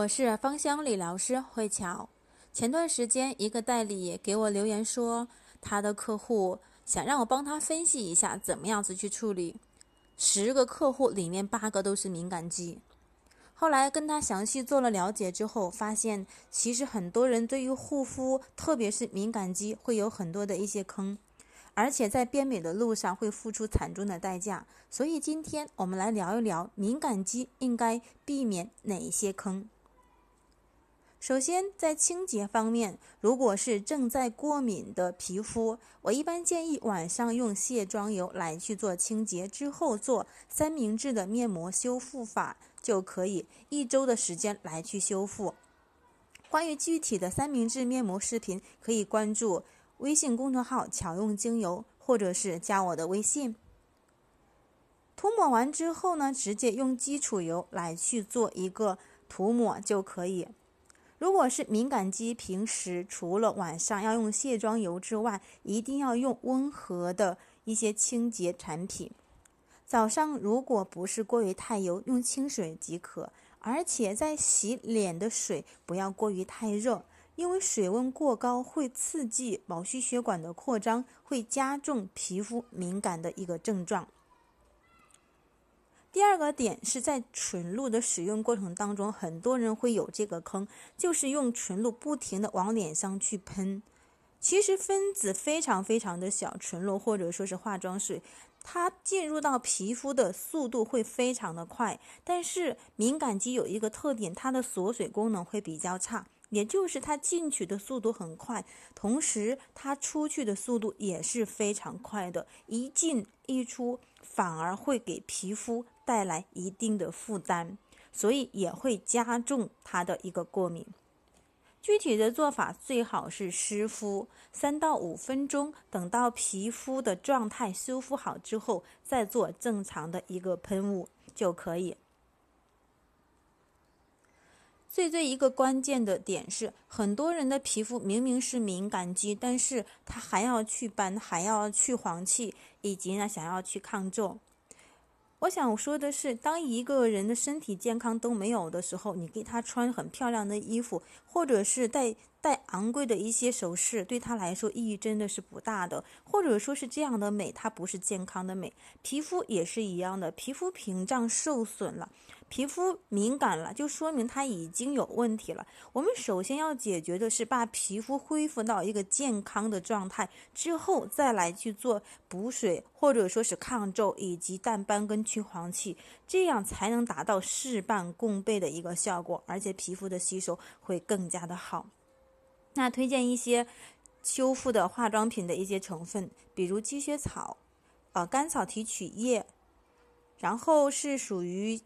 我是芳香理疗师慧乔。前段时间，一个代理给我留言说，他的客户想让我帮他分析一下怎么样子去处理。十个客户里面八个都是敏感肌。后来跟他详细做了了解之后，发现其实很多人对于护肤，特别是敏感肌，会有很多的一些坑，而且在变美的路上会付出惨重的代价。所以今天我们来聊一聊敏感肌应该避免哪些坑。首先，在清洁方面，如果是正在过敏的皮肤，我一般建议晚上用卸妆油来去做清洁，之后做三明治的面膜修复法就可以，一周的时间来去修复。关于具体的三明治面膜视频，可以关注微信公众号“巧用精油”，或者是加我的微信。涂抹完之后呢，直接用基础油来去做一个涂抹就可以。如果是敏感肌，平时除了晚上要用卸妆油之外，一定要用温和的一些清洁产品。早上如果不是过于太油，用清水即可。而且在洗脸的水不要过于太热，因为水温过高会刺激毛细血管的扩张，会加重皮肤敏感的一个症状。第二个点是在纯露的使用过程当中，很多人会有这个坑，就是用纯露不停的往脸上去喷。其实分子非常非常的小，纯露或者说是化妆水，它进入到皮肤的速度会非常的快。但是敏感肌有一个特点，它的锁水功能会比较差，也就是它进去的速度很快，同时它出去的速度也是非常快的，一进一出反而会给皮肤。带来一定的负担，所以也会加重它的一个过敏。具体的做法最好是湿敷三到五分钟，等到皮肤的状态修复好之后，再做正常的一个喷雾就可以。最最一个关键的点是，很多人的皮肤明明是敏感肌，但是他还要去斑，还要去黄气，以及呢想要去抗皱。我想说的是，当一个人的身体健康都没有的时候，你给他穿很漂亮的衣服，或者是戴戴昂贵的一些首饰，对他来说意义真的是不大的。或者说是这样的美，它不是健康的美。皮肤也是一样的，皮肤屏障受损了。皮肤敏感了，就说明它已经有问题了。我们首先要解决的是把皮肤恢复到一个健康的状态，之后再来去做补水，或者说是抗皱以及淡斑跟去黄气，这样才能达到事半功倍的一个效果，而且皮肤的吸收会更加的好。那推荐一些修复的化妆品的一些成分，比如积雪草，呃，甘草提取液，然后是属于。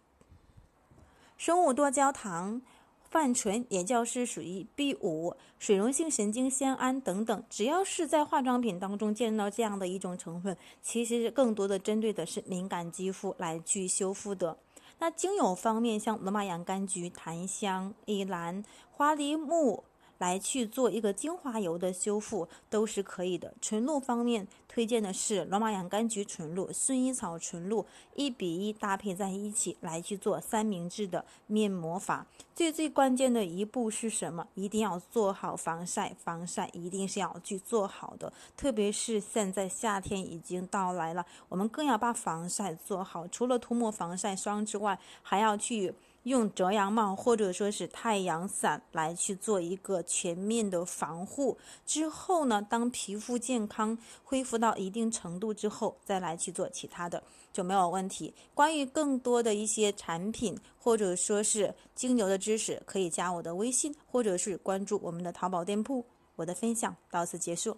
生物多焦糖、泛醇，也就是属于 B 五、水溶性神经酰胺等等，只要是在化妆品当中见到这样的一种成分，其实更多的针对的是敏感肌肤来去修复的。那精油方面，像罗马洋甘菊、檀香、依兰、花梨木。来去做一个精华油的修复都是可以的。纯露方面，推荐的是罗马洋甘菊纯露、薰衣草纯露，一比一搭配在一起来去做三明治的面膜法。最最关键的一步是什么？一定要做好防晒，防晒一定是要去做好的。特别是现在夏天已经到来了，我们更要把防晒做好。除了涂抹防晒霜之外，还要去。用遮阳帽或者说是太阳伞来去做一个全面的防护之后呢，当皮肤健康恢复到一定程度之后，再来去做其他的就没有问题。关于更多的一些产品或者说是精油的知识，可以加我的微信或者是关注我们的淘宝店铺。我的分享到此结束。